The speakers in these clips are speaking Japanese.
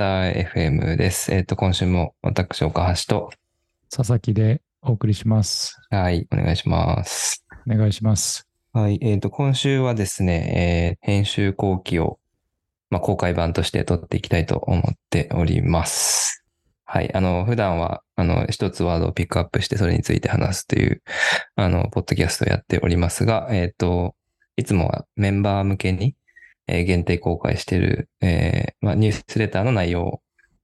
ター FM です。えっ、と、今週も私、岡橋と、佐々木でお送りします。はい、お願いします。お願いします。はい、えっ、と、今週はですね、えー編集後期を、まあ、公開版として撮っていきたいと思っております。はい、あの、普段は、あの、一つワードをピックアップして、それについて話すという、あの、ポッドキャストをやっておりますが、えっ、と、いつもはメンバー向けに、えー限定公開している、えーまあ、ニュースレターの内容を、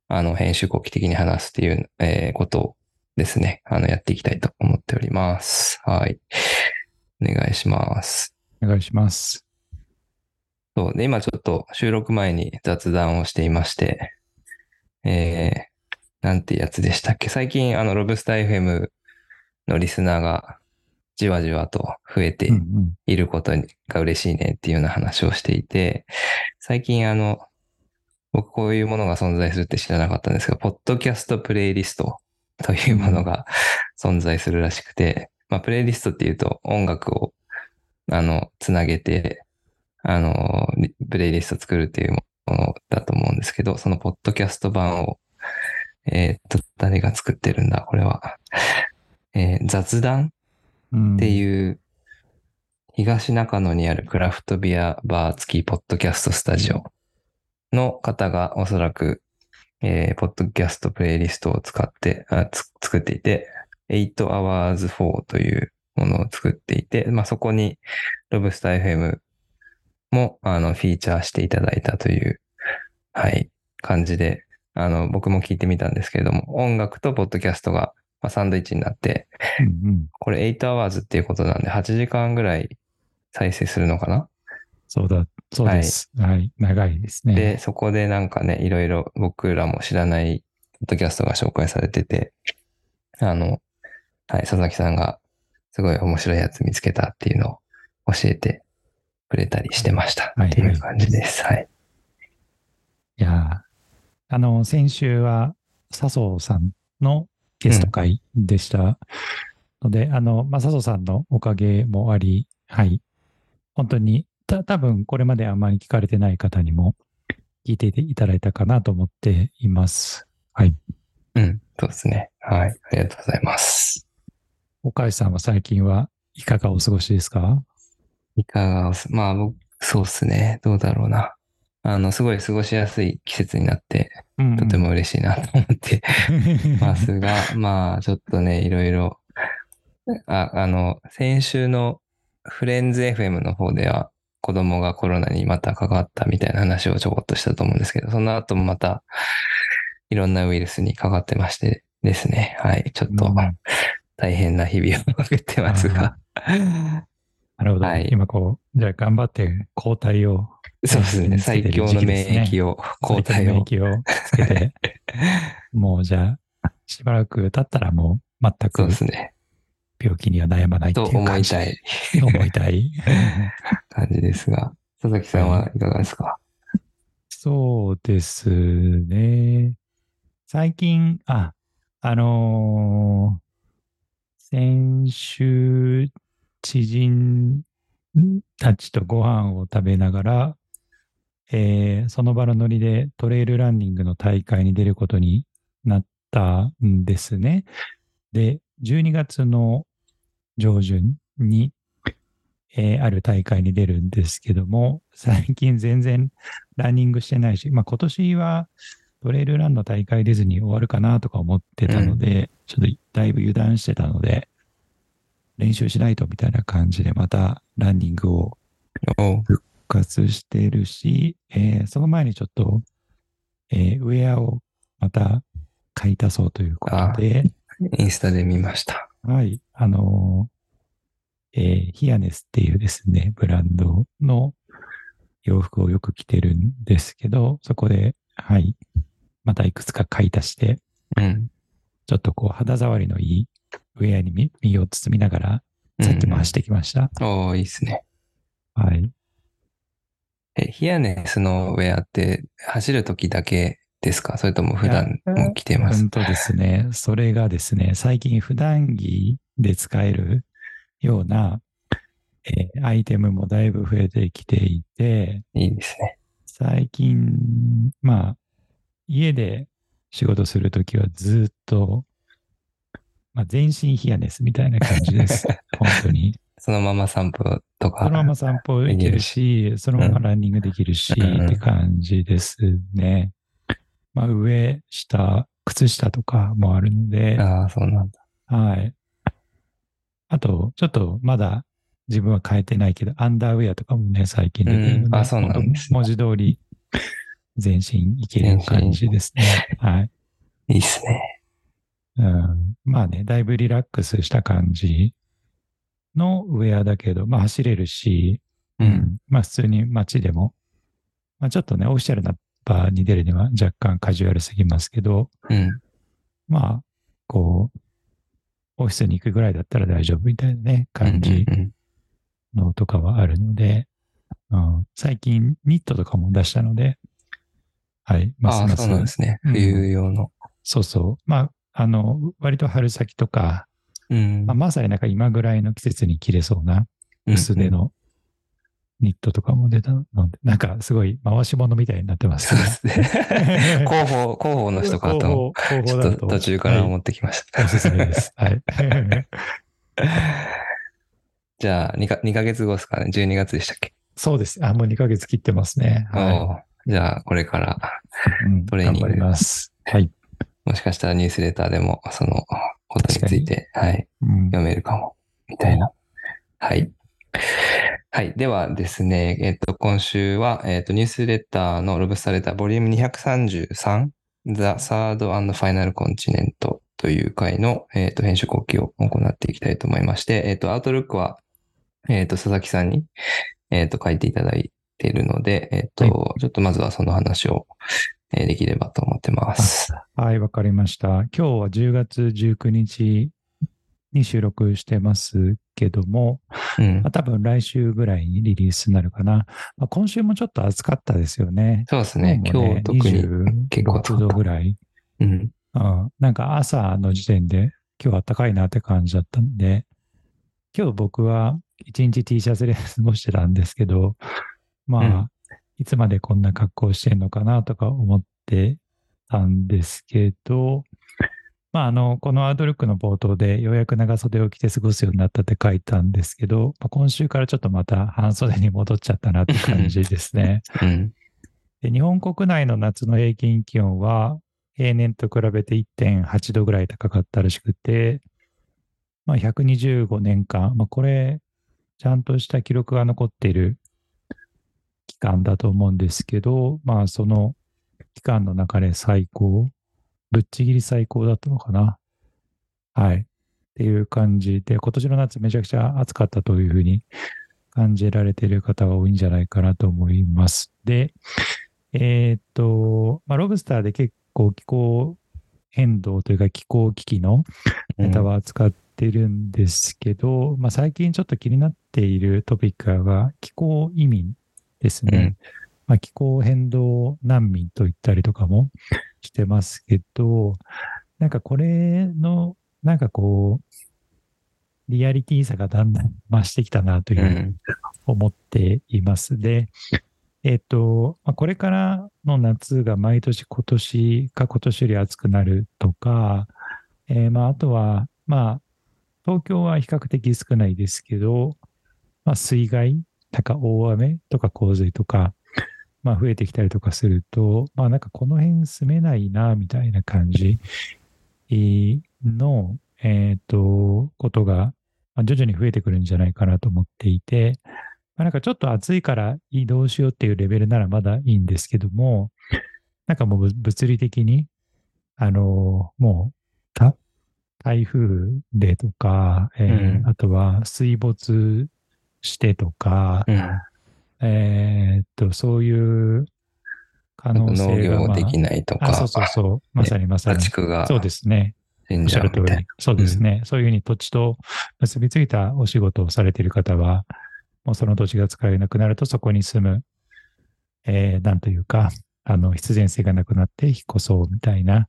あの、編集後期的に話すっていう、えーことをですね、あの、やっていきたいと思っております。はい。お願いします。お願いします。そう。で、今ちょっと収録前に雑談をしていまして、えー、なんてやつでしたっけ？最近、あの、ロブスター FM のリスナーがじわじわと増えて。いることが嬉しいねっていうような話をしていて、最近あの、僕こういうものが存在するって知らなかったんですが、ポッドキャストプレイリストというものが存在するらしくて、まあ、プレイリストっていうと音楽を、あの、つなげて、あの、リプレイリスト作るっていうものだと思うんですけど、そのポッドキャスト版を、えーっと、誰が作ってるんだこれは。えー雑談うん、って。いう、東中野にあるクラフトビアバー付きポッドキャストスタジオの方がおそらく、えーポッドキャストプレイリストを使って、あつ作っていて、8 hours 4というものを作っていて、まあ、そこにロブスター FM も、あの、フィーチャーしていただいたという、はい、感じで、あの、僕も聞いてみたんですけれども、音楽とポッドキャストが、まあ、サンドイッチになって、うんうん。これ8 hours っていうことなんで、8時間ぐらい再生するのかな、そうだ、そうです。はい。長いですね。で、そこでなんかね、いろいろ僕らも知らないポッドキャストが紹介されてて、あの、はい、佐々木さんがすごい面白いやつ見つけたっていうのを教えてくれたりしてましたはいっていう感じです。はい。いやーあの、先週は笹生さんのゲスト会でしたので、あの、まあ、笹生さんのおかげもあり、はい。本当に、た多分これまであまり聞かれてない方にも聞いていただいたかなと思っています。はい。うん、そうですね。はい。ありがとうございます。岡井さんは最近はいかがお過ごしですか？いかがおす、まあ僕、そうですね。どうだろうな。あの、すごい過ごしやすい季節になって、うん。とても嬉しいなと思って。ますが、まあ、ちょっとね、いろいろ、あ、あの、先週のフレンズ FM の方では、子供がコロナにまたかかったみたいな話をちょこっとしたと思うんですけど、その後もまた、いろんなウイルスにかかってましてですね、はい、ちょっとうん。大変な日々を送ってますが、なるほど。はい。今こう、じゃあ頑張って抗体を、そうですね、最強の免疫を、抗体を、免疫をつけて、もうじゃあ、しばらく経ったらもう全くそうですね、病気には悩まないという感じ。思いたい。思いたい。感じですが、佐々木さんはいかがですか？そうですね。最近、あ、あのー先週、知人たちとご飯を食べながら、えーその場のノリでトレイルランニングの大会に出ることになったんですね。で、12月の上旬に、えーある大会に出るんですけども、最近全然ランニングしてないし、まあ今年はトレイルランの大会出ずに終わるかなとか思ってたので、ちょっとだいぶ油断してたので、練習しないとみたいな感じでまたランニングを復活してるし、えーその前にちょっと、えーウェアをまた買い足そうということで、インスタで見ました。はい、あのーえーヒアネスっていうですね、ブランドの洋服をよく着てるんですけど、そこで、はい、またいくつか買い足して、うん。ちょっとこう肌触りのいいウェアに身身を包みながら、さっきも走ってきました。おーいいですね。はい。え、ヒアネスのウェアって走るときだけですか？それとも普段も着てます？本当ですね。それがですね、最近普段着で使えるような、えーアイテムもだいぶ増えてきていて、いいですね。最近、まあ、家で仕事するときはずっと、まあ、全身冷やですみたいな感じです。本当に。そのまま散歩とか。そのまま散歩できるし、そのままランニングできるし、うんって感じですね。まあ、上、下、靴下とかもあるので、ああ、そうなんだ。はい。あと、ちょっとまだ自分は変えてないけど、アンダーウェアとかもね、最近出てるので、うんあそうなんです文字通り全身いける感じですね。はい。いいっすね。うん、まあね、だいぶリラックスした感じのウェアだけど、まあ走れるし、うん。まあ普通に街でも、まあちょっとね、オフィシャルなバーに出るには若干カジュアルすぎますけど、うん。まあ、こう、オフィスに行くぐらいだったら大丈夫みたいなね、感じのとかはあるので、うん、最近ニットとかも出したので、はい、ますまそうなんですすね。うん冬用の。そうそう。まあ、あの、割と春先とか、うんまあ、まさになんか今ぐらいの季節に着れそうな薄手。のニットとかも出たので、なんかすごい回し物みたいになってますそう。ですね。広報、広報の人かと、ちょっと途中から思ってきました。おすすめです。はい。じゃあ2か、2ヶ月後ですかね。12月でしたっけ？そうです。あ、もう2ヶ月切ってますね。はおーじゃあ、これから、い。うんトレーニング頑張ります。はい。もしかしたらニュースレターでも、そのことについて、はい、うん読めるかも、みたいな。はい。はい。ではですね、えっと、今週は、えっと、ニュースレターのロブスターレター、ボリューム233、The Third and Final Continent という回の、えっと、編集後期を行っていきたいと思いまして、えっと、アウトルックは、えっと、佐々木さんに、えっと、書いていただいているので、えっと、はちょっとまずはその話を、えーできればと思ってます。はい、わかりました。今日は10月19日に収録してますけども、うんまあ、。多分来週ぐらいにリリースになるかな。まあ、今週もちょっと暑かったですよね。そうですね。も今日特に。結構暑か26った度ぐらい。うん。うん、なんか朝の時点で今日暖かいなって感じだったんで、今日僕は一日 T シャツで過ごしてたんですけど、まあ、うんいつまでこんな格好してんのかなとか思ってたんですけど、まあ、あの、このアウトルックの冒頭でようやく長袖を着て過ごすようになったって書いたんですけど、まあ、今週からちょっとまた半袖に戻っちゃったなって感じですね。うん。で日本国内の夏の平均気温は平年と比べて1.8度ぐらい高かったらしくて、まあ、125年間、まあ、これ、ちゃんとした記録が残っている期間だと思うんですけど、まあ、その期間の中で最高、ぶっちぎり最高だったのかな。はい。っていう感じで、今年の夏めちゃくちゃ暑かったというふうに感じられている方が多いんじゃないかなと思います。で、えーっと、まあ、ロブスターで結構気候変動というか気候危機のネタは扱ってるんですけど、まあ、最近ちょっと気になっているトピックが気候移民ですね。うんまあ、気候変動難民と言ったりとかもしてますけど、なんかこれの、なんかこう、リアリティさがだんだん増してきたなといううふうにん。思っています。で、えっ、と、まあ、これからの夏が毎年今年か今年より暑くなるとか、えーまあ、あとは、まあ、東京は比較的少ないですけど、まあ、水害、なんか大雨とか洪水とか、まあ、増えてきたりとかすると、まあ、なんかこの辺住めないな、みたいな感じえーの、えっ、と、ことが、まあ徐々に増えてくるんじゃないかなと思っていて、まあ、なんかちょっと暑いから移動しようっていうレベルならまだいいんですけども、なんかもうぶ物理的に、あのもう、た台風でとか、えーうん。あとは水没してとか、うん。えーっと、そういう可能農性が、まあ業できないとか、あ、そうそうそう。まさにまさ家に。そうですね。おっしゃる通り。そうですね。そういうふうに土地と結びついたお仕事をされている方は、もうその土地が使えなくなるとそこに住む、えーなんというか、あの、必然性がなくなって引っ越そうみたいな、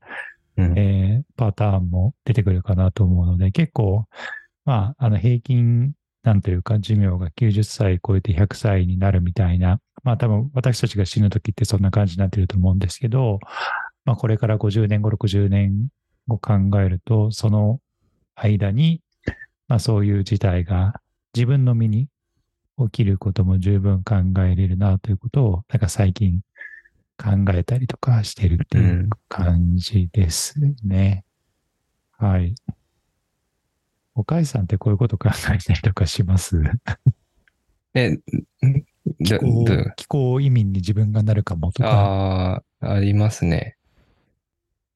な。うんえーパターンも出てくるかなと思うので、結構、まあ、あの、平均、なんというか、寿命が90歳超えて100歳になるみたいな、まあ多分私たちが死ぬ時ってそんな感じになってると思うんですけど、まあ、これから50年後、60年を考えると、その間に、まあ、そういう事態が自分の身に起きることも十分考えれるなということを、なんか最近考えたりとかしてるっていう感じですね。はい。お母さんってこういうこと考えたりとかします？え、気候気候移民に自分がなるかもとか。ああ、ありますね。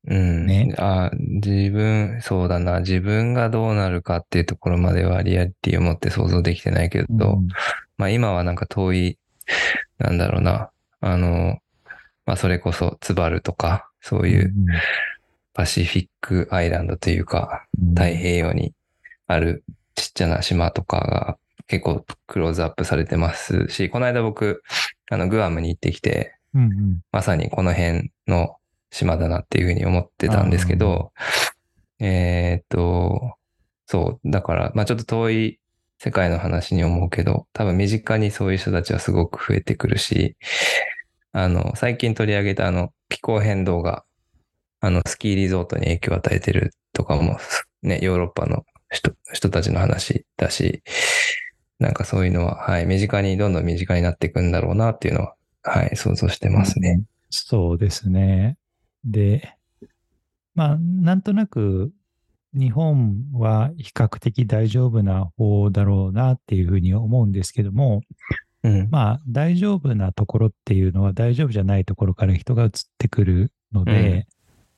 うん。ねあ自分、そうだな。自分がどうなるかっていうところまではリアリティを持って想像できてないけど、うんまあ今はなんか遠い、なんだろうな。あの、まあそれこそツバルとか、そういうパシフィックアイランドというか、うん太平洋にあるちっちゃな島とかが結構クローズアップされてますし、この間僕、あの、グアムに行ってきて、うんうん。まさにこの辺の島だなっていうふうに思ってたんですけど、えーっと、そう、だから、まあちょっと遠い世界の話に思うけど、多分身近にそういう人たちはすごく増えてくるし、あの、最近取り上げたあの、気候変動が、あの、スキーリゾートに影響を与えてるとかも、ね、ヨーロッパの人、人たちの話だし、なんかそういうのは、はい、身近に、どんどん身近になっていくんだろうなっていうのは、はい、想像してますね。そうですね。で、まあ、なんとなく、日本は比較的大丈夫な方だろうなっていうふうに思うんですけども、うん。まあ、大丈夫なところっていうのは大丈夫じゃないところから人が移ってくるので、うん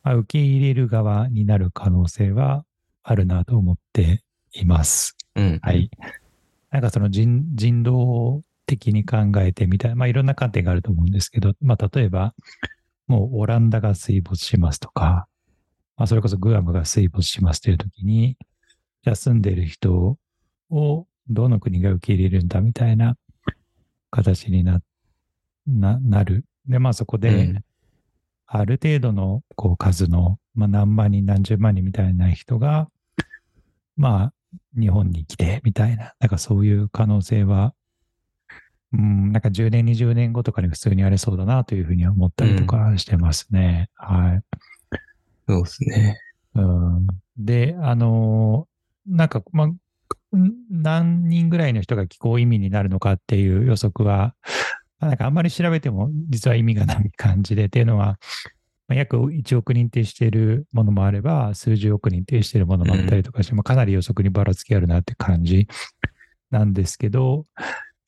まあ、受け入れる側になる可能性はあるなと思っています。うん。はい。なんかその人人道的に考えてみたい。まあいろんな観点があると思うんですけど、まあ例えば、もうオランダが水没しますとか、まあそれこそグアムが水没しますというときに、じゃあ住んでいる人をどの国が受け入れるんだみたいな形にな、な、なる。で、まあそこで、うんある程度のこう数の、まあ、何万人、何十万人みたいな人が、まあ、日本に来てみたいな、なんかそういう可能性は、うん、なんか10年、20年後とかに普通にありそうだなというふうには思ったりとかしてますね。はい。そうですね。うん、で、あのーなんか、まあ、ん何人ぐらいの人が気候移民になるのかっていう予測は、なんかあんまり調べても実は意味がない感じで、っていうのは、まあ約1億人定しているものもあれば、数十億人定しているものもあったりとかして、まあかなり予測にばらつきあるなって感じなんですけど、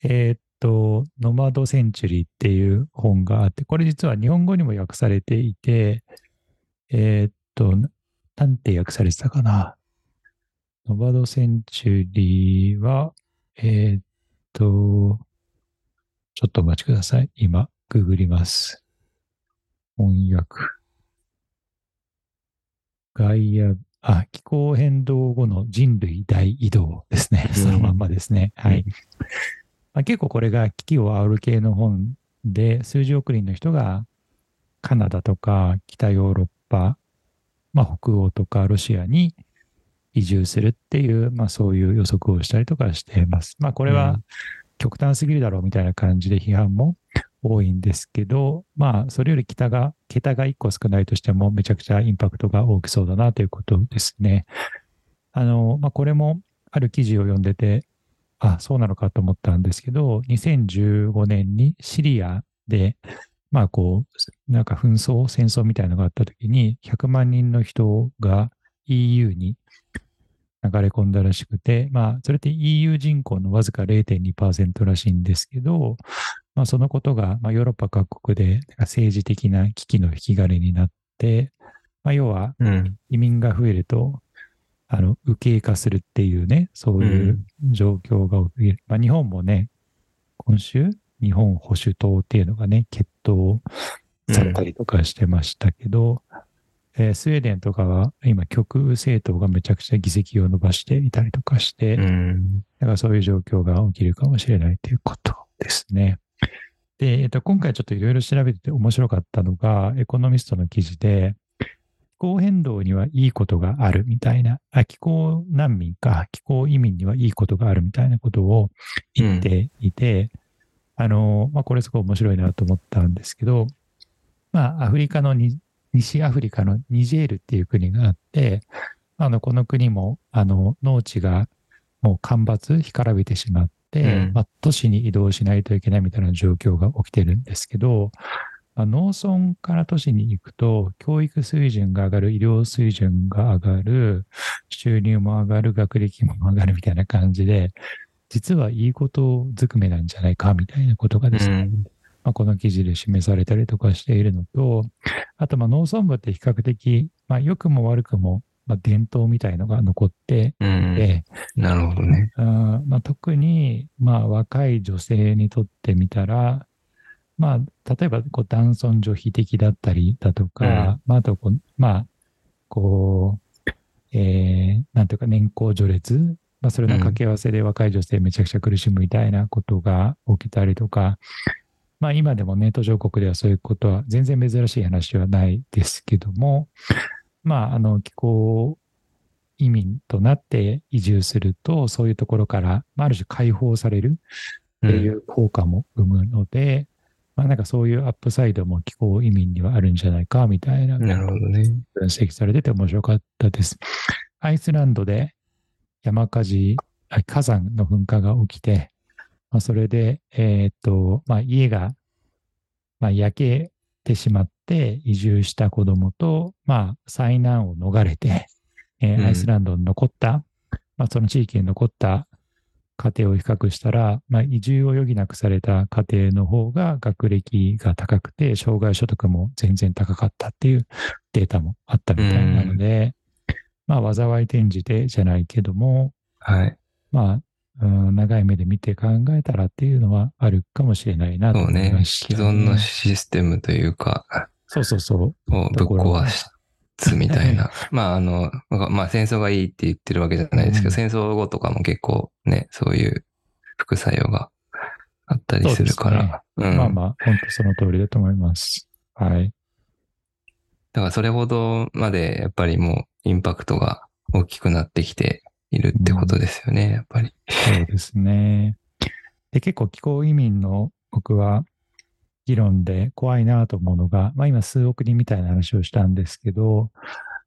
えーっと、ノマドセンチュリーっていう本があって、これ実は日本語にも訳されていて、えーっと、なんて訳されてたかな？ノマドセンチュリーは、えーっと、ちょっとお待ちください。今、ググります。翻訳。ガイア、あ、気候変動後の人類大移動ですね。うんそのまんまですね。はい。まあ、結構これが危機を煽る系の本で、数十億人の人がカナダとか北ヨーロッパ、まあ、北欧とかロシアに移住するっていう、まあ、そういう予測をしたりとかしています。まあ、これはうん極端すぎるだろうみたいな感じで批判も多いんですけど、まあ、それより桁が、桁が1個少ないとしても、めちゃくちゃインパクトが大きそうだなということですね。あの、まあ、これもある記事を読んでて、あ、そうなのかと思ったんですけど、2015年にシリアで、まあこう、なんか紛争、戦争みたいなのがあった時に、100万人の人が EU に流れ込んだらしくて、まあ、それって EU 人口のわずか0.2%らしいんですけど、まあ、そのことが、まあ、ヨーロッパ各国で政治的な危機の引き金になって、まあ、要はうん。移民が増えると、あの、右傾化するっていうね、そういう状況が起きる。まあ、日本もね、今週、日本保守党っていうのがね、決闘されたりとかしてましたけど、えースウェーデンとかは今、極右政党がめちゃくちゃ議席を伸ばしていたりとかして、うん。だからそういう状況が起きるかもしれないということですね。で、えっと、今回ちょっといろいろ調べてて面白かったのが、エコノミストの記事で、気候変動にはいいことがあるみたいな、あ気候難民か、気候移民にはいいことがあるみたいなことを言っていて、あの、まあ、これすごい面白いなと思ったんですけど、まあ、アフリカのに西アフリカのニジェールっていう国があって、あの、この国も、あの、農地がもう干ばつ、干からびてしまって、うんまあ、都市に移動しないといけないみたいな状況が起きてるんですけど、まあ農村から都市に行くと、教育水準が上がる、医療水準が上がる、収入も上がる、学歴も上がるみたいな感じで、実はいいことずくめなんじゃないかみたいなことがですね、うん。まあ、この記事で示されたりとかしているのと、あとまあ農村部って比較的、まあ、良くも悪くも、まあ、伝統みたいのが残ってうん。て、なるほどね。あーまあ、特にまあ若い女性にとってみたら、まあ、例えばこう男尊女卑的だったりだとか、まあ、あとこう、まあ、こう、えー、なんていうか年功序列、まあ、それの掛け合わせで若い女性めちゃくちゃ苦しむみたいなことが起きたりとか、まあ今でもね、途上国ではそういうことは全然珍しい話ではないですけども、まああの気候移民となって移住すると、そういうところから、まあ、ある種解放されるっていう効果も生むので、まあなんかそういうアップサイドも気候移民にはあるんじゃないかみたいななるほどね。分析されてて面白かったです。アイスランドで山火事、あ火山の噴火が起きて、まあ、それで、えーっと、まあ、家が、まあ、焼けてしまって移住した子供と、まあ、災難を逃れて、えーうんアイスランドに残った、まあ、その地域に残った家庭を比較したら、まあ、移住を余儀なくされた家庭の方が学歴が高くて、障害所得も全然高かったっていうデータもあったみたいなので、まあ、災い転じてじゃないけども、はい。まあ、うん、長い目で見て考えたらっていうのはあるかもしれないなとそう思いまね。した、既存のシステムというか、そうそうそう。をぶっ壊すみたいな。まあ、あの、まあ、戦争がいいって言ってるわけじゃないですけど、うん戦争後とかも結構ね、そういう副作用があったりするから。うん。まあまあ、本当その通りだと思います。はい。だからそれほどまでやっぱりもうインパクトが大きくなってきているってことですよね、やっぱり。そうですね。で、結構気候移民の僕は議論で怖いなと思うのが、まあ今数億人みたいな話をしたんですけど、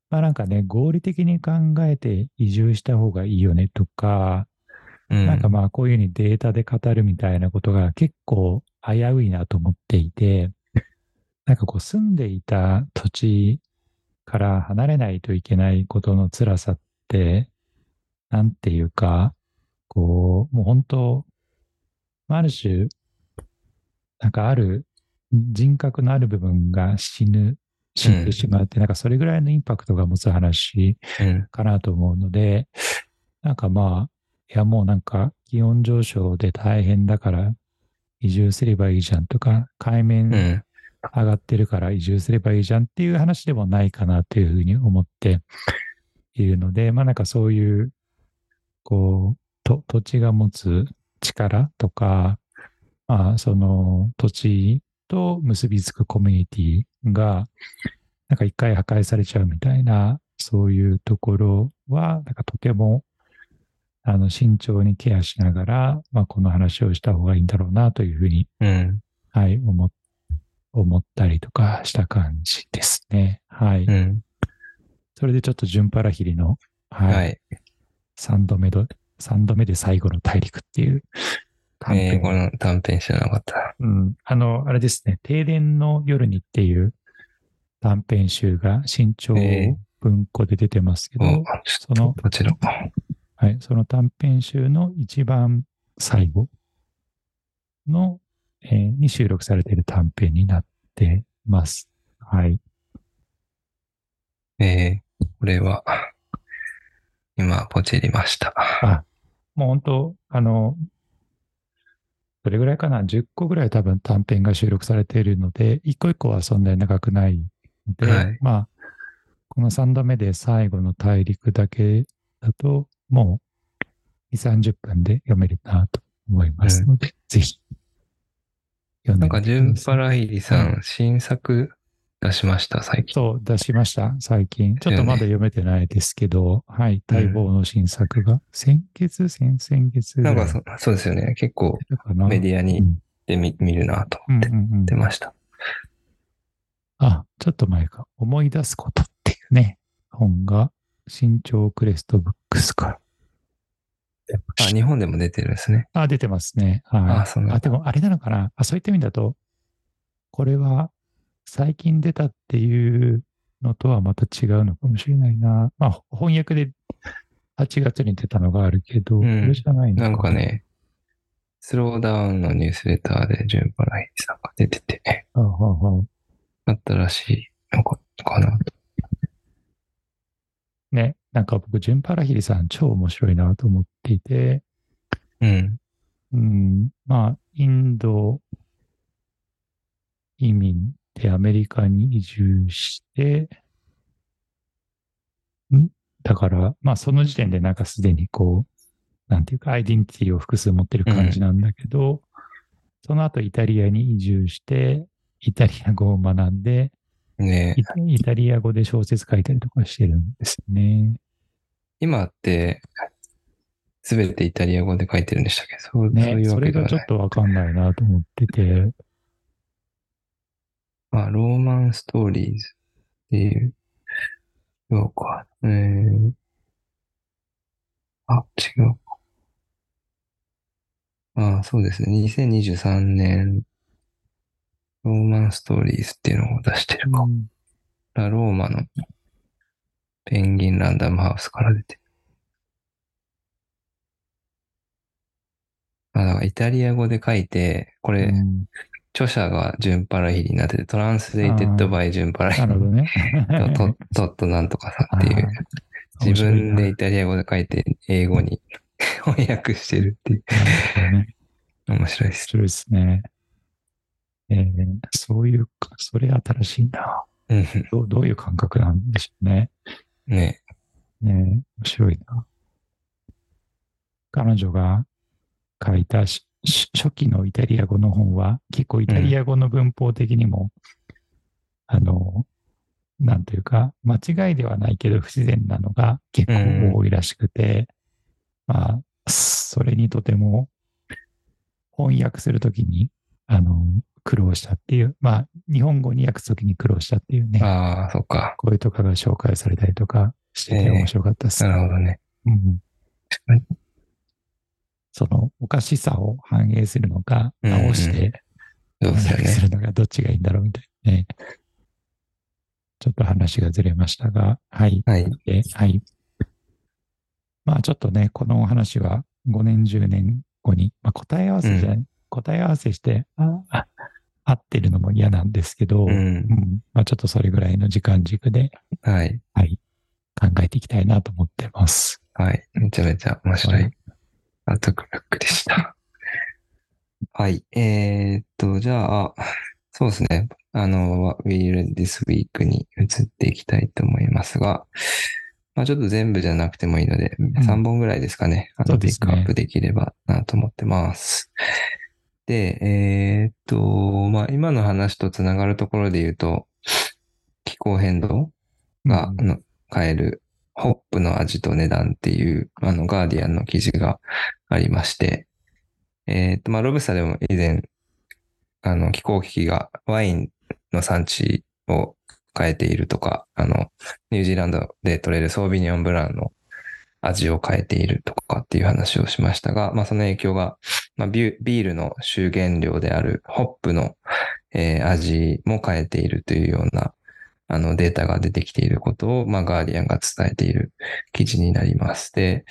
まあなんかね、合理的に考えて移住した方がいいよねとか、うん。なんかまあこういうふうにデータで語るみたいなことが結構危ういなと思っていて、なんかこう住んでいた土地から離れないといけないことの辛さって、なんていうか、こう、もう本当、まあある種、なんかある人格のある部分が死ぬ、死んでしまって、なんかそれぐらいのインパクトが持つ話うん。かなと思うので、なんかまあ、いやもうなんか気温上昇で大変だから移住すればいいじゃんとか、海面うん。上がってるから移住すればいいじゃんっていう話でもないかなというふうに思っているので、まあなんかそういう、こう、と土地が持つ力とか、まあその土地と結びつくコミュニティが、なんか一回破壊されちゃうみたいな、そういうところは、なんかとても、あの、慎重にケアしながら、まあこの話をした方がいいんだろうなというふうにうん。はい、思っ思ったりとかした感じですね。はい。うん。それでちょっと順パラヒリの、はい、はい。3度目ど、三度目で最後の大陸っていう短編。えー、この短編知らなかった。うん。あの、あれですね、停電の夜にっていう短編集が新潮えー文庫で出てますけど、お、ちょっそのとこちら。はい、その短編集の一番最後の、えーに収録されている短編になってます。はい。えー、これは、今、ポチりました。あ、もう本当、あの、どれぐらいかな ?10 個ぐらい多分短編が収録されているので、一個一個はそんなに長くないので、はいまあ、この3度目で最後の大陸だけだと、もう2、30分で読めるなと思いますので、ぜひ、読んなんか、でみてジュンください。パラヒリさはん、新作出しました、最近。そう、出しました、最近。ちょっとまだ読めてないですけど、はい、待望の新作が、先月、先々月？ないんかそ、そうですよね。結構メディアにうんで見見るなとうん思ってうんうん出ました。あ、ちょっと前か。思い出すことっていうね、本が、新潮クレストブックスから。あ、日本でも出てるんですね。あ、出てますね。はい。あ、でもあれなのかなあ、そういった意味だと、これは最近出たっていうのとはまた違うのかもしれないな。まあ、翻訳で8月に出たのがあるけど、うんこれじゃないのなんか。ね、スローダウンのニュースレターで順パラヒさんが出てて、ああったらしいのかかなと。ね、なんか僕、ジュンパラヒリさん超面白いなと思っていて、うん。うん、まあ、インド移民でアメリカに移住して、ん？だから、まあその時点でなんかすでにこう、なんていうかアイデンティティを複数持ってる感じなんだけど、その後イタリアに移住して、イタリア語を学んで、ね。イタイタリア語で小説書いたりとかしてるんですね。今って、すべてイタリア語で書いてるんでしたっけ？そうそうね、いうそわけではない。れがちょっとわかんないなと思ってて、あ、ローマンストーリーズっていう、そうか。えー、あ、違う。あ、そうですね。2023年、ローマンストーリーズっていうのを出してるか。うんラ・ローマのペンギンランダムハウスから出てる。あ、だからイタリア語で書いて、これ、うん著者がジュンパラヒリになってて、トランスレイテッドバイジュンパラヒリなるほどね。と、とっとなんとかさんっていう、自分で面イタリア語で書いて、英語に 翻訳してるっていう、ね。面白いです。面白いですね。えーそういうか、それ新しいな。うん。どうどういう感覚なんでしょうね。ねね面白いな。彼女が書いたしし初期のイタリア語の本は、結構イタリア語の文法的にも、あの、なんというか、間違いではないけど不自然なのが結構多いらしくて、まあ、それにとても翻訳するときに、あの、苦労したっていう、まあ、日本語に訳すときに苦労したっていうね、ああ、そっか。こういうとかが紹介されたりとかしててええ面白かったです。なるほどね。うんはいそのおかしさを反映するのか、うんうん直してそうです。るのがどっちがいいんだろうみたいなね。ちょっと話がずれましたが、はい。はい。ではい。まあちょっとね、この話は5年、10年後に、まあ、答え合わせじゃない、答え合わせして、ああ合ってるのも嫌なんですけど、ううんん。まあ、ちょっとそれぐらいの時間軸で、はい。はい、考えていきたいなと思ってます。はい。めちゃめちゃ面白はいいアウトクラックでした。はい。えーっと、じゃあ、そうですね。あの、Will This Week に移っていきたいと思いますが、まあちょっと全部じゃなくてもいいので、3本ぐらいですかね。あの、ピックアップできればなと思ってます。で、えーっと、まあ今の話とつながるところで言うと、気候変動が、うんあの変えるホップの味と値段っていう、あの、ガーディアンの記事がありまして、えっ、と、まあ、ロブスターでも以前、あの、気候危機がワインの産地を変えているとか、あの、ニュージーランドで取れるソービニオンブランの味を変えているとかっていう話をしましたが、まあ、その影響が、まあ、ビュビールの主原料であるホップの、えー味も変えているというような、あのデータが出てきていることを、まあ、ガーディアンが伝えている記事になります。で、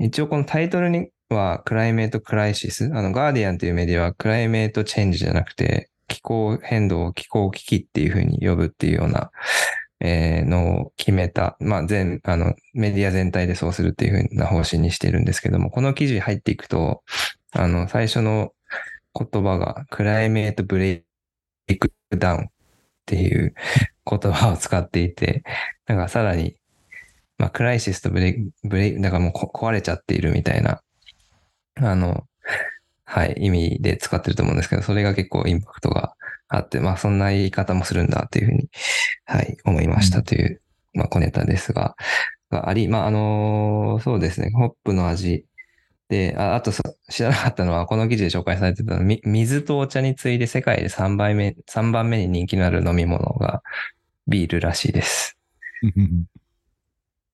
一応このタイトルには、 climate crisis、あの、ガーディアンというメディアは、 climate change じゃなくて、気候変動、気候危機っていうふうに呼ぶっていうような、えーのを決めた、まあ、全、あの、メディア全体でそうするっていうふうな方針にしているんですけども、この記事入っていくと、あの、最初の言葉が、 climate breakdown っていう言葉を使っていて、なんかさらに、まあ、 crisis と break、break、だからもうこ壊れちゃっているみたいな、あの、はい、意味で使ってると思うんですけど、それが結構インパクトがあって、まあ、そんな言い方もするんだっていうふうに、はい、思いましたという、まあ、小ネタですが、があり、まあ、あのそうですね、ホップの味で、ああとそ知らなかったのは、この記事で紹介されてたの水とお茶に次いで世界で3番目、3番目に人気のある飲み物がビールらしいです。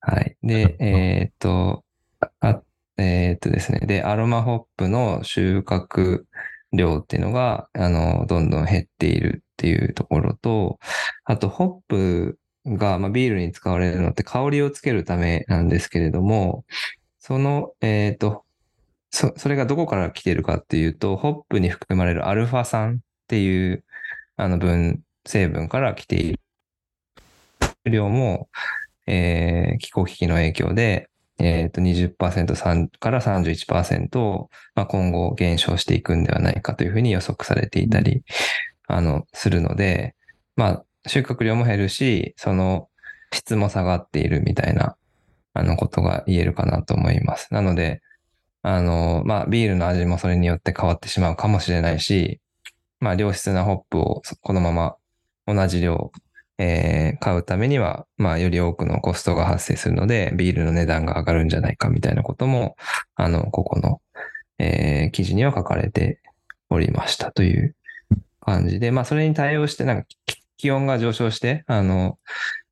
はい。で、えーっと、あ、えーっとですね。で、アロマホップの収穫量っていうのが、あの、どんどん減っているっていうところと、あと、ホップが、まあ、ビールに使われるのって香りをつけるためなんですけれども、その、えーっと、そ、それがどこから来てるかっていうと、ホップに含まれるアルファ酸っていう、あの分、成分から来ている量も、えー気候危機の影響で、えっ、と、20%3 から31%、まあ、今後減少していくんではないかというふうに予測されていたり、あの、するので、まあ、収穫量も減るし、その質も下がっているみたいな、あの、ことが言えるかなと思います。なので、あの、まあ、ビールの味もそれによって変わってしまうかもしれないし、まあ、良質なホップをこのまま同じ量、えー買うためには、まあ、より多くのコストが発生するので、ビールの値段が上がるんじゃないかみたいなことも、あの、ここの、えー記事には書かれておりましたという感じで、まあ、それに対応して、なんか、気温が上昇して、あの、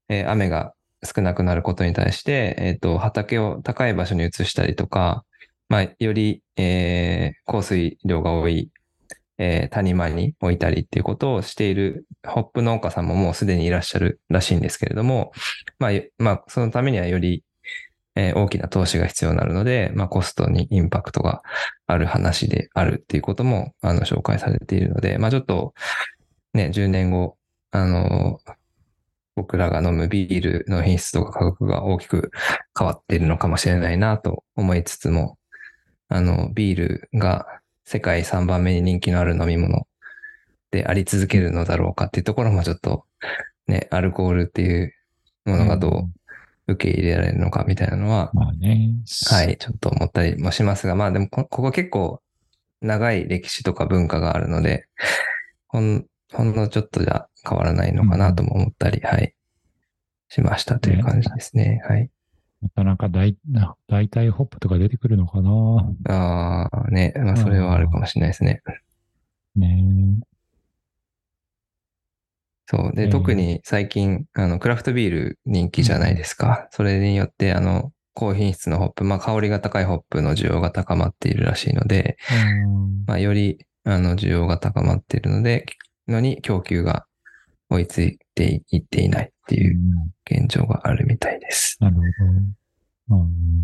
えー雨が少なくなることに対して、えっ、と、畑を高い場所に移したりとか、まあ、より、えー降水量が多い、えー谷間に置いたりっていうことをしているホップ農家さんももうすでにいらっしゃるらしいんですけれども、まあ、まあ、そのためにはより、えー大きな投資が必要になるので、まあ、コストにインパクトがある話であるっていうことも、あの、紹介されているので、まあ、ちょっと、ね、10年後、あの、僕らが飲むビールの品質とか価格が大きく変わっているのかもしれないなと思いつつも、あの、ビールが世界3番目に人気のある飲み物であり続けるのだろうかっていうところもちょっと、ね、アルコールっていうものがどう受け入れられるのかみたいなのは、まあね。はい、ちょっと思ったりもしますが、まあでもこ、ここ結構長い歴史とか文化があるので、ほん、ほんのちょっとじゃ変わらないのかなとも思ったり、はい、しましたという感じですね。はい。またなんか代な代替ホップとか出てくるのかなああ、ね、まあそれはあるかもしれないですね。ねそう。で、うん特に最近、あの、クラフトビール人気じゃないですか。それによって、あの、高品質のホップ、まあ香りが高いホップの需要が高まっているらしいので、え。うんまあ、より、あの、需要が高まっているので、のに供給が追いついていっていないっていううん現状があるみたいです。なるほど。うん。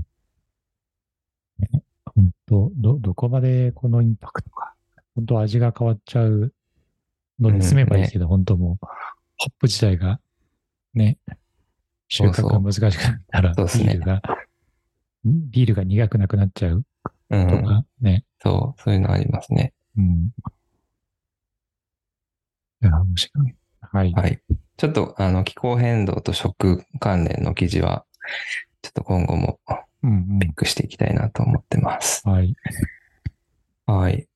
ね、本当ど、どこまでこのインパクトか。本当味が変わっちゃうので済めばいいけど、本当もう、ホップ自体が、ね、収穫が難しくなったら、そうそうビールが、ビールが苦くなくなっちゃううん。とか、ね。そう、そういうのありますね。うん。いや、面白い。はい。はい。ちょっと、あの、気候変動と食関連の記事は、ちょっと今後もうんピックしていきたいなと思ってます。うん。はい。はい。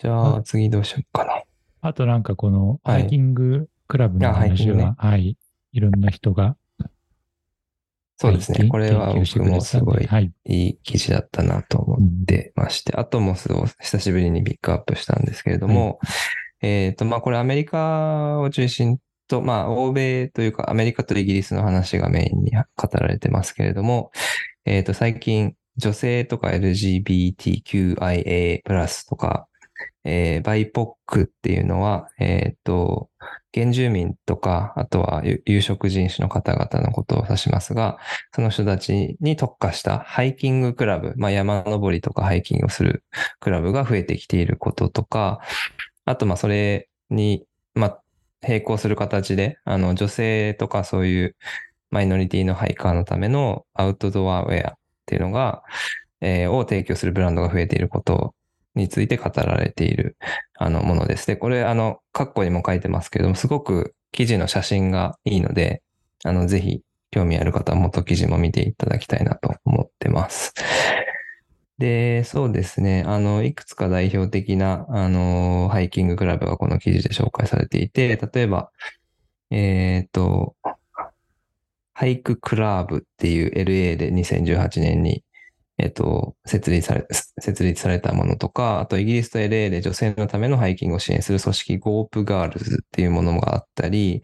じゃあ、次どうしようかな。あとなんかこの、はいハイキングクラブのあハイキングね話は、はい。いろんな人が、そうですね。はいこれは僕もすごいい。いい記事だったなと思ってまして、アトモスを久しぶりにピックアップしたんですけれども、えっ、と、まあ、これアメリカを中心と、まあ、欧米というかアメリカとイギリスの話がメインに語られてますけれども、えっ、と、最近女性とか LGBTQIA+, とか、えーバイポックっていうのは、えっ、と、原住民とか、あとは有色人種の方々のことを指しますが、その人たちに特化したハイキングクラブ、まあ、山登りとかハイキングをするクラブが増えてきていることとか、あと、まあ、それに、まあ、並行する形で、あの、女性とかそういうマイノリティのハイカーのためのアウトドアウェアっていうのが、えーを提供するブランドが増えていることについて語られている、あの、ものです。で、これ、あの、括弧にも書いてますけども、すごく記事の写真がいいので、あの、ぜひ、興味ある方は元記事も見ていただきたいなと思ってます。で、そうですね。あの、いくつか代表的な、あの、ハイキングクラブがこの記事で紹介されていて、例えば、えっ、と、 Hike Clerb っていう LA で2018年に、えっ、と、設立され、設立されたものとか、あとイギリスと LA で女性のためのハイキングを支援する組織 Gorp Girls っていうものがあったり、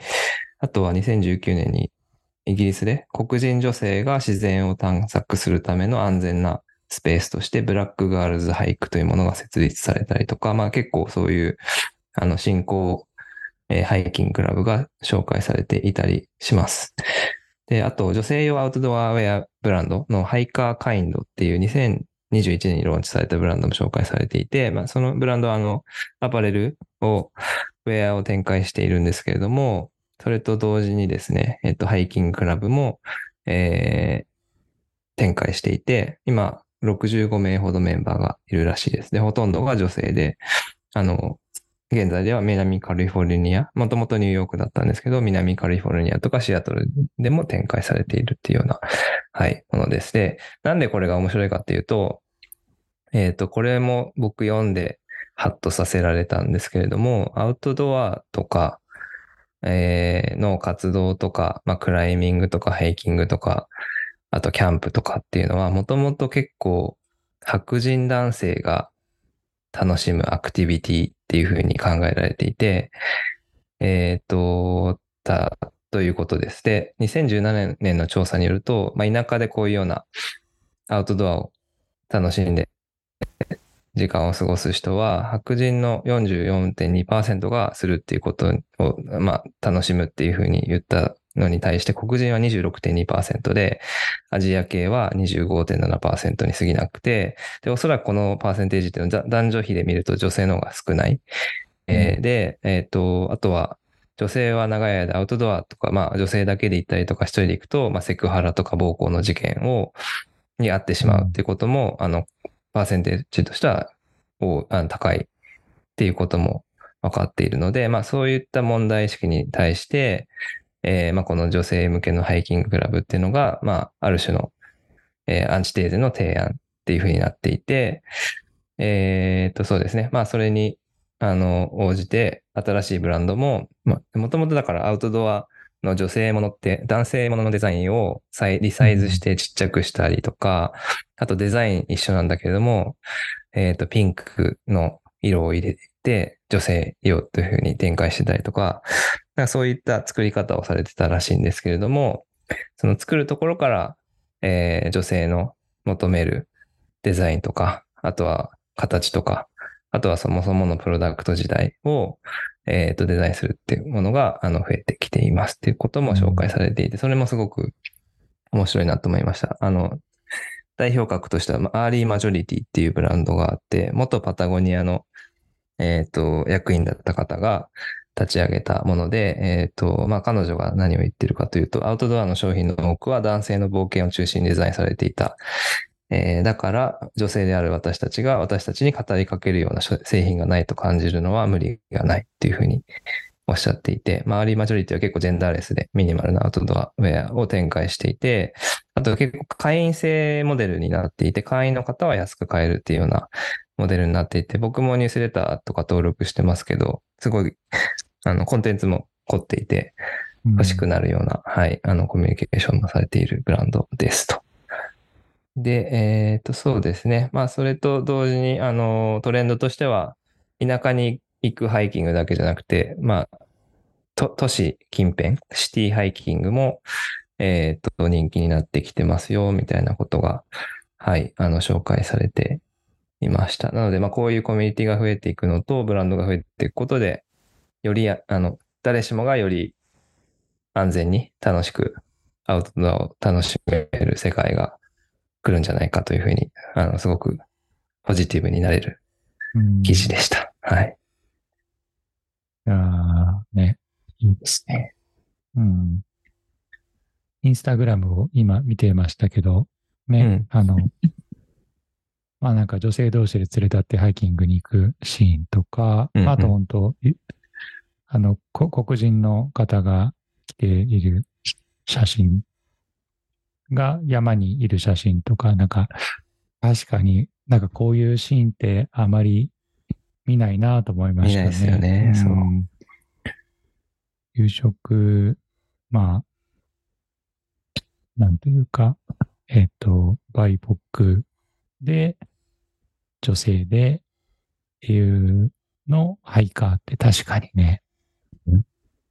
あとは2019年にイギリスで黒人女性が自然を探索するための安全なスペースとしてブラックガールズハイクというものが設立されたりとか、まあ結構そういうあの新興、えーハイキングクラブが紹介されていたりします。で、あと女性用アウトドアウェアブランドのハイカーカインドっていう2021年にローンチされたブランドも紹介されていて、まあそのブランドはあのアパレルを、ウェアを展開しているんですけれども、それと同時にですね、えっと、ハイキングクラブも、えー展開していて、今、65名ほどメンバーがいるらしいです。で、ほとんどが女性で、あの、現在では南カリフォルニア、もともとニューヨークだったんですけど、南カリフォルニアとかシアトルでも展開されているっていうような、はい、ものです。で、なんでこれが面白いかっていうと、えっ、と、これも僕読んでハッとさせられたんですけれども、アウトドアとか、えーの活動とか、まあ、クライミングとかハイキングとか、あとキャンプとかっていうのは、もともと結構白人男性が楽しむアクティビティっていうふうに考えられていて、えっ、と、た、ということです。で、2017年の調査によると、まあ、田舎でこういうようなアウトドアを楽しんで時間を過ごす人は、白人の44.2%がするっていうことを、まあ、楽しむっていうふうに言ったのに対して、黒人は26.2%で、アジア系は25.7%に過ぎなくて、で、おそらくこのパーセンテージっていうのはだ男女比で見ると女性の方が少ない。えーで、えっ、と、あとは、女性は長い間アウトドアとか、まあ女性だけで行ったりとか一人で行くと、まあセクハラとか暴行の事件を、に遭ってしまうってことも、あの、パーセンテージとしては、高いっていうことも分かっているので、まあそういった問題意識に対して、えーまあこの女性向けのハイキングクラブっていうのが、まあある種の、えーアンチテーゼの提案っていうふうになっていて、えーっと、そうですね。まあそれに、あの、応じて、新しいブランドも、まあ、もともとだからアウトドアの女性ものって、男性もののデザインをリサイズしてちっちゃくしたりとか、あとデザイン一緒なんだけれども、えっ、と、ピンクの色を入れて、女性用というふうに展開してたりとか、なんかそういった作り方をされてたらしいんですけれども、その作るところから、えー女性の求めるデザインとか、あとは形とか、あとはそもそものプロダクト自体を、えっ、と、デザインするっていうものが、あの、増えてきていますっていうことも紹介されていて、それもすごく面白いなと思いました。あの、代表格としては、まあアーリーマジョリティっていうブランドがあって、元パタゴニアの、えっ、と、役員だった方が立ち上げたもので、えっ、と、まあ、彼女が何を言ってるかというと、アウトドアの商品の多くは男性の冒険を中心にデザインされていた。えーだから、女性である私たちが私たちに語りかけるような製品がないと感じるのは無理がないっていうふうにおっしゃっていて、まあ、アーリーマジョリティは結構ジェンダーレスでミニマルなアウトドアウェアを展開していて、あと結構会員制モデルになっていて、会員の方は安く買えるっていうようなモデルになっていて、僕もニュースレターとか登録してますけど、すごい、あの、コンテンツも凝っていて、欲しくなるような、はい、あの、コミュニケーションもされているブランドですと。で、えっ、と、そうですね。まあ、それと同時に、あの、トレンドとしては、田舎に行くハイキングだけじゃなくて、まあ、と都市近辺、シティハイキングも、えっ、と、人気になってきてますよ、みたいなことが、はい、あの、紹介されていました。なので、まあ、こういうコミュニティが増えていくのと、ブランドが増えていくことで、より、あの、誰しもがより安全に楽しくアウトドアを楽しめる世界が来るんじゃないかというふうに、あの、すごくポジティブになれるうん記事でした。はい。いやーね、いいですね。うん。インスタグラムを今見てましたけど、ね、うんあの、まあなんか女性同士で連れ立ってハイキングに行くシーンとか、うんうん。あと本当、いあの、こ黒人の方が着ている写真が山にいる写真とか、なんか、確かになんかこういうシーンってあまり見ないなと思いましたね。見ないですよねそう。ん夕食、まあ、なんというか、えっ、と、バイポックで、女性でっていうのハイカーって確かにね、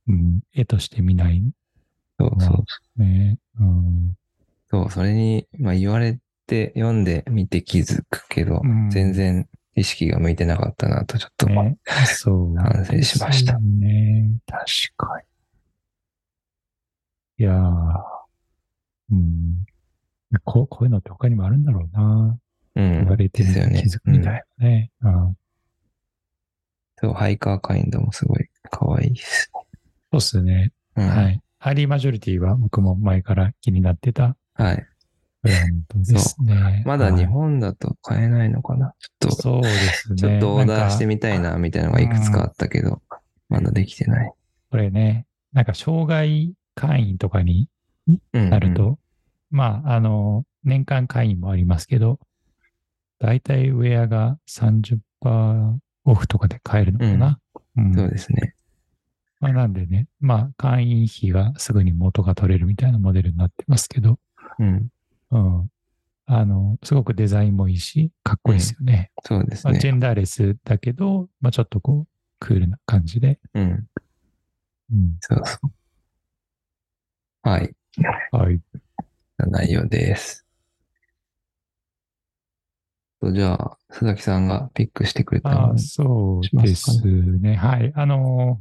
うん、絵として見ないそうそう。ね。うん、そう、それに、まあ言われて読んでみて気づくけど、うん全然意識が向いてなかったなと、ちょっと、ね、そう。反省しましたね。確かに。いやー、うん。こうこういうのって他にもあるんだろうな。うん。言われてですよね気づくみたいなね。うんそう、ハイカーカインドもすごい可愛いです。そうっすね。うん、はい。アーリーマジョリティは僕も前から気になってたはい。ブランドですね。まだ日はい本だと買えないのかな、ちょっと、そうですね。ちょっとオーダーしてみたいな、みたいなのがいくつかあったけど、まだできてない。これね、なんか障害会員とかにうん、なると、まあ、あの、年間会員もありますけど、だいたいウェアが30%オフとかで買えるのかな？うんそうですね。まあ、なんでね、まあ、会員費がすぐに元が取れるみたいなモデルになってますけど、うん。うん。あの、すごくデザインもいいし、かっこいいですよね。そうですまあ、ジね。ェンダーレスだけど、まあ、ちょっとこう、クールな感じで。うん。うん。そうそう。はい。はい。内容です。とじゃあ、須崎さんがピックしてくれたのあそうですね。はい。あの、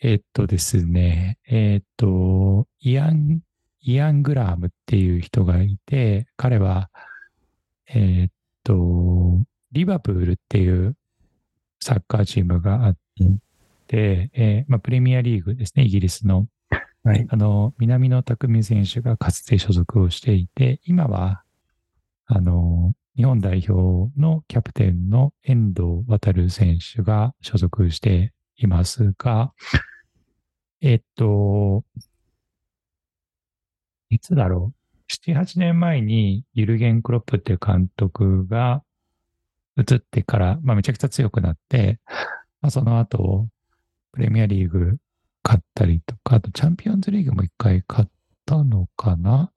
えっとですね、えっと、イアン、イアン・グラハムっていう人がいて、彼は、えっと、リバプールっていうサッカーチームがあって、えーまあ、プレミアリーグですね、イギリスの。はい。あの、南野拓実選手がかつて所属をしていて、今は、あの、日本代表のキャプテンの遠藤航選手が所属していますが、えっと、いつだろう？7、8年前にユルゲン・クロップっていう監督が移ってから、まあ、めちゃくちゃ強くなって、まあ、その後、プレミアリーグ勝ったりとか、あとチャンピオンズリーグも一回勝ったのかな？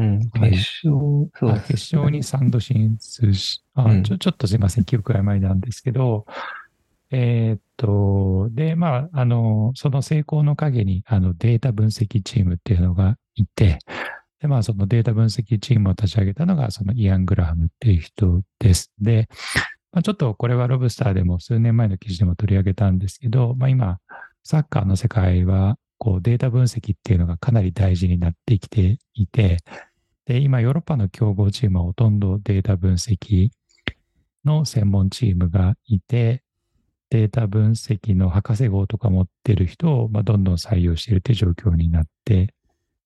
うん。決はい勝、そうあ決勝に3度進出し、あうんちょちょっとすいません、記憶曖昧なんですけど、えーっと、で、まあ、あの、その成功の陰に、あの、データ分析チームっていうのがいて、で、まあ、そのデータ分析チームを立ち上げたのが、そのイアン・グラハムっていう人です。で、まあ、ちょっとこれはロブスターでも数年前の記事でも取り上げたんですけど、まあ、今、サッカーの世界は、こう、データ分析っていうのがかなり大事になってきていて、で、今、ヨーロッパの強豪チームはほとんどデータ分析の専門チームがいて、データ分析の博士号とか持ってる人を、まあ、どんどん採用しているという状況になって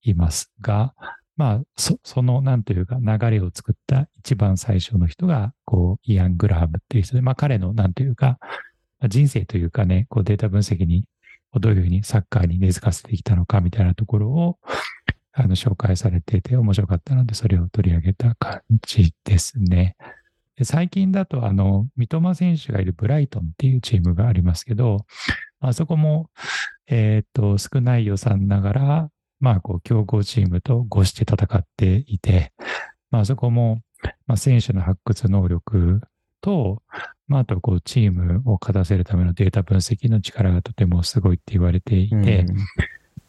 いますが、まあ、その、なんというか、流れを作った一番最初の人が、こう、イアン・グラハムっていう人で、まあ、彼の、なんというか、人生というかね、こう、データ分析に、どういうふうにサッカーに根付かせてきたのかみたいなところを、あの、紹介されてて面白かったので、それを取り上げた感じですね。で最近だと、あの、三笘選手がいるブライトンっていうチームがありますけど、あそこも、えーっと、少ない予算ながら、まあ、こう、強豪チームと合して戦っていて、まあ、あそこも、まあ、選手の発掘能力と、まあ、あと、こう、チームを勝たせるためのデータ分析の力がとてもすごいって言われていて、うん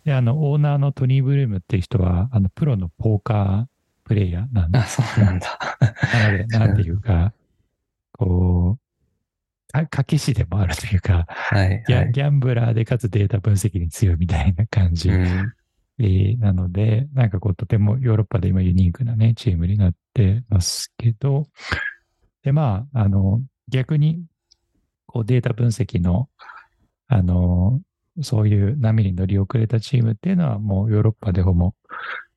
で、あの、オーナーのトニー・ブルームっていう人は、あの、プロのポーカープレイヤーなんであ、そうなんだ。なので、なんていうか、こう、か賭け師でもあるというか、はい。ギはいャギャンブラーでかつデータ分析に強いみたいな感じ、なので、なんかこう、とてもヨーロッパで今ユニークなね、チームになってますけど、で、まあ、あの、逆に、こう、データ分析の、あの、そういう波に乗り遅れたチームっていうのはもうヨーロッパでほぼ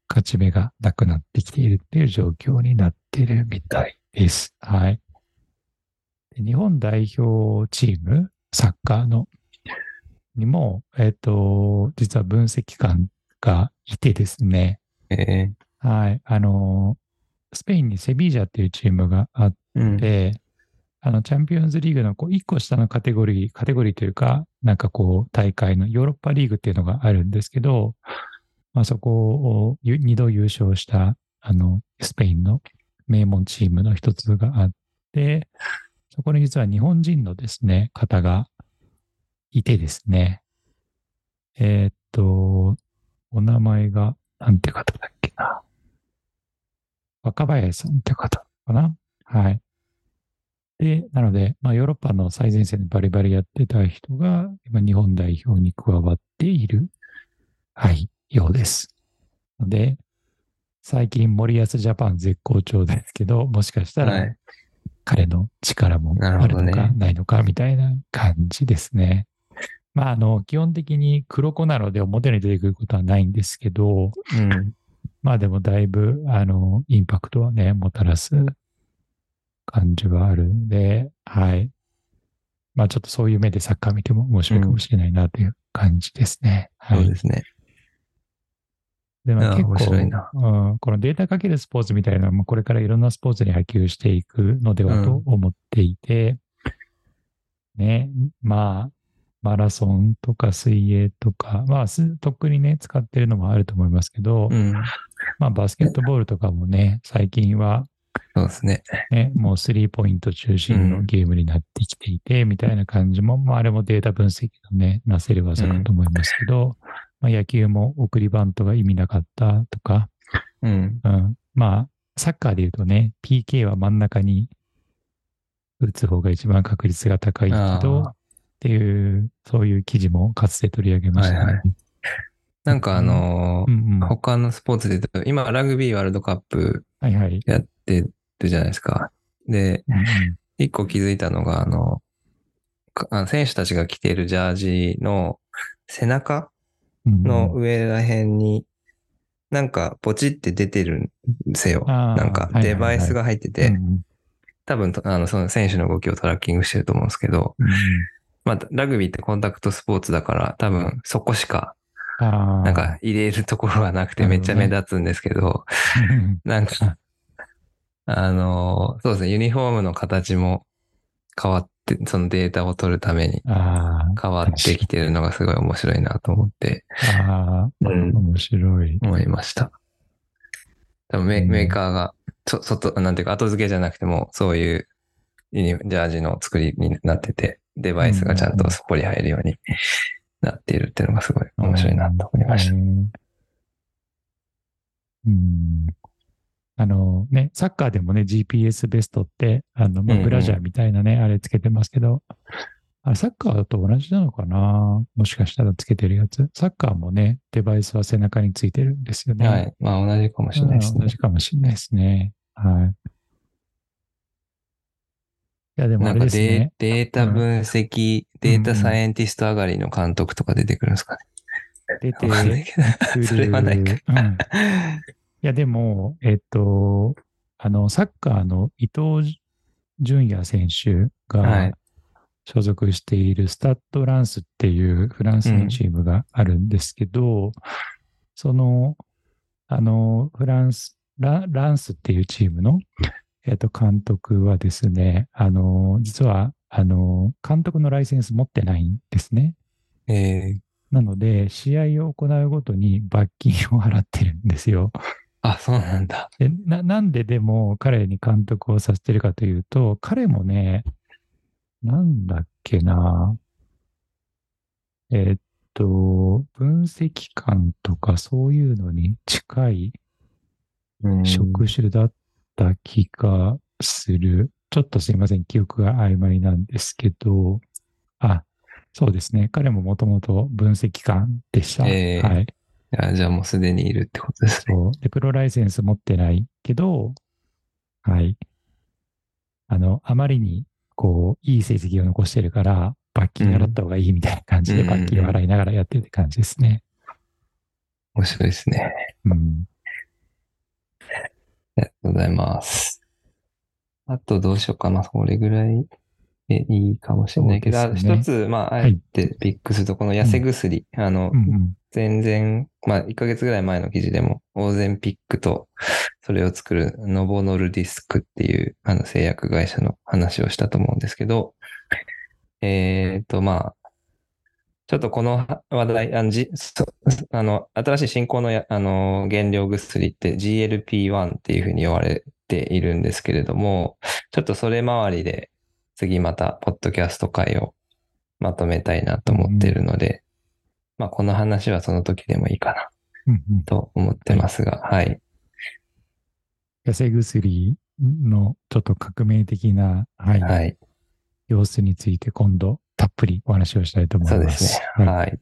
勝ち目がなくなってきているっていう状況になっているみたいです。はい。で日本代表チーム、サッカーの、にも、えっ、と、実は分析官がいてですね、えはい。あの、スペインにセビージャっていうチームがあっーうんて、あの、チャンピオンズリーグのこう1個下のカテゴリー、カテゴリーというか、なんかこう、大会のヨーロッパリーグっていうのがあるんですけど、まあそこを2度優勝した、あの、スペインの名門チームの一つがあって、そこに実は日本人のですね、方がいてですね、えーっと、お名前が、なんて方だっけな。若林さんって方かなはい。で、なので、まあ、ヨーロッパの最前線でバリバリやってた人が、今日本代表に加わっている、はい、ようです。ので、最近森保ジャパン絶好調ですけど、もしかしたらはい。彼の力もあるのか、ないのか、みたいな感じですね。まあ、あの、基本的に黒子なので表に出てくることはないんですけど、うん。まあでもだいぶ、あの、インパクトはね、もたらす感じはあるんで、はい。まあちょっとそういう目でサッカー見ても面白いかもしれないなという感じですね。はい。そうですね。でまあ、ああ結構面白いなうん、このデータかけるスポーツみたいなのもこれからいろんなスポーツに波及していくのではと思っていて、ね、まあ、マラソンとか水泳とか、まあ、すとっくにね、使ってるのもあると思いますけど、うん。まあ、バスケットボールとかもね、最近はそうですね。ね、もうスリーポイント中心のゲームになってきていて、みたいな感じも、まあ、あれもデータ分析のね、なせる技かと思いますけど、まあ、野球も送りバントが意味なかったとか、うん。うん、まあ、サッカーで言うとね、PK は真ん中に打つ方が一番確率が高いけど、あっていう、そういう記事もかつて取り上げましたね。はいはなんかあのーうんうん。は他のスポーツで言うと、今ラグビーワールドカップ。やってるじゃないですか。で、一個気づいたのが、あの、選手たちが着ているジャージの背中の上ら辺に、なんかポチって出てるんですよ。なんかデバイスが入ってて、うん多分とあのその選手の動きをトラッキングしてると思うんですけど、まあラグビーってコンタクトスポーツだから多分そこしか。なんか入れるところがなくてめっちゃ目立つんですけど、うん。なんか、あの、そうですね、ユニフォームの形も変わって、そのデータを取るためにあ変わってきてるのがすごい面白いなと思って。あ、ああ、うん。面白い。思いました。多分メうん。メーカーが、そ、外、なんていうか後付けじゃなくても、そういうユニジャージの作りになってて、デバイスがちゃんとすっぽり入るようになっているっていうのがすごい面白いなと思いました。うん。うんあのね、サッカーでもね、GPS ベストって、あの、まあうんうんブラジャーみたいなね、あれつけてますけど、あれサッカーと同じなのかな？もしかしたらつけてるやつ？サッカーもね、デバイスは背中についてるんですよね。はい。まあ同じかもしれないですねうん同。じかもしれないですね。はい。いや、でもあれなんかデーですね。データ分析、データサイエンティスト上がりの監督とか出てくるんですかね。出てくるそれはないか。うんいや、でも、えっと、あの、サッカーの伊東純也選手はいが所属しているスタッド・ランスっていうフランスのチームがあるんですけど、その、あの、フランス、ラランスっていうチームの、えっと、監督はですね、あの、実は、あの、監督のライセンス持ってないんですね。えー、なので、試合を行うごとに罰金を払ってるんですよ。あ、そうなんだ。でななんででも彼に監督をさせてるかというと、彼もね、なんだっけな、えっと、分析官とかそういうのに近いうん職種だった気がする。ちょっとすいません、記憶が曖昧なんですけど、あ、そうですね。彼ももともと分析官でした。えーはい。あじゃあもうすでにいるってことですね。そう。で、プロライセンス持ってないけど、はい。あの、あまりに、こう、いい成績を残してるから、罰金払った方がいいみたいな感じで、うん罰金を払いながらやってるって感じですね。面白いですね。うん。ありがとうございます。あとどうしようかな。それぐらいでいいかもしれないけど、一つ、まあ、あいえてピックすると、この痩せ薬、あのう、んうん。全然、まあ、1ヶ月ぐらい前の記事でも、オーゼンピックと、それを作るノボノルディスクっていう、あの、製薬会社の話をしたと思うんですけど、えっ、と、まあ、ちょっとこの話題、あの、じそあの新しい進行のやあの原料薬って GLP-1 っていうふうに呼ばれているんですけれども、ちょっとそれ周りで次またポッドキャスト会をまとめたいなと思っているので、まあこの話はその時でもいいかなうんうんと思ってますが、はい。痩せ薬のちょっと革命的な、はいはい。様子について今度たっぷりお話をしたいと思いま。そうですすね。はいはい。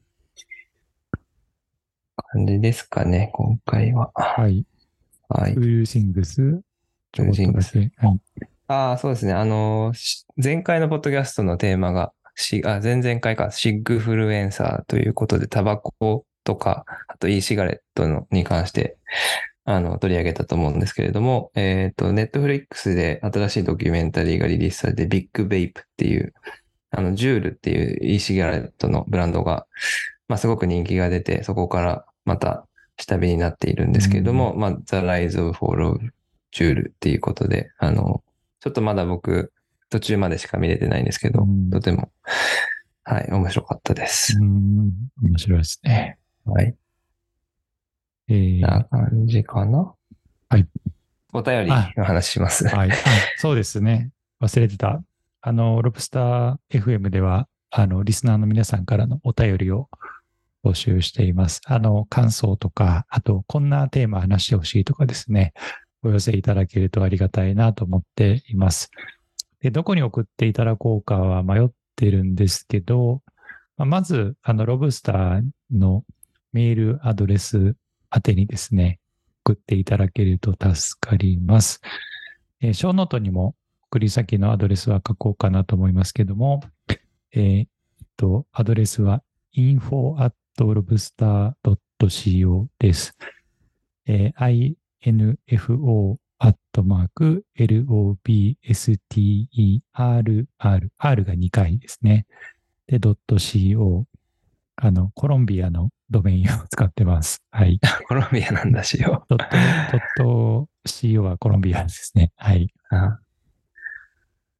感じですかね、今回は。はい。はいウ。ールシングス、ちょこっとだけ。はい。ああ、そうですね。あの、し前回のポッドキャストのテーマが、しあ前々回か、シッグフルエンサーということで、タバコとか、あと e シガレットのに関して、あの、取り上げたと思うんですけれども、えっ、と、ネットフリックスで新しいドキュメンタリーがリリースされて、ビッグベイプっていう、あの、ジュールっていう e シガレットのブランドが、まあ、すごく人気が出て、そこからまた下火になっているんですけれども、まあ、The Rise of Fall of Jewel っていうことで、あの、ちょっとまだ僕、途中までしか見れてないんですけど、うんとても、はい、面白かったですう。ん、面白いですね。はい。えー、な感じかな？はい。お便りの話します。はい。あそうですね。忘れてた。あの、ロブスター FM では、あの、リスナーの皆さんからのお便りを募集しています。あの、感想とか、あと、こんなテーマ話してほしいとかですね、お寄せいただけるとありがたいなと思っています。で、どこに送っていただこうかは迷ってるんですけど、ままず、あの、ロブスターのメールアドレス宛てにですね、送っていただけると助かります。えー、ショーノートにも送り先のアドレスは書こうかなと思いますけども、えーっと、アドレスは info.lobster.co です。えー info アットマーク lobsterr、r が2回ですね。で、.co、あの、コロンビアのドメインを使ってます。はい。コロンビアなんだしよ。CO はコロンビアですね。はい。あ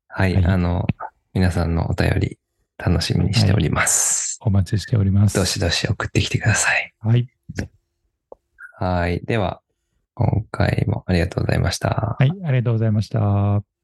はい、はいあの、皆さんのお便り楽しみにしております。お待ちしております。どしどし送ってきてください。はい。はい。では、今回もありがとうございました。はい。ありがとうございました。